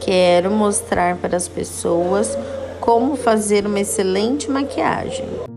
quero mostrar para as pessoas como fazer uma excelente maquiagem.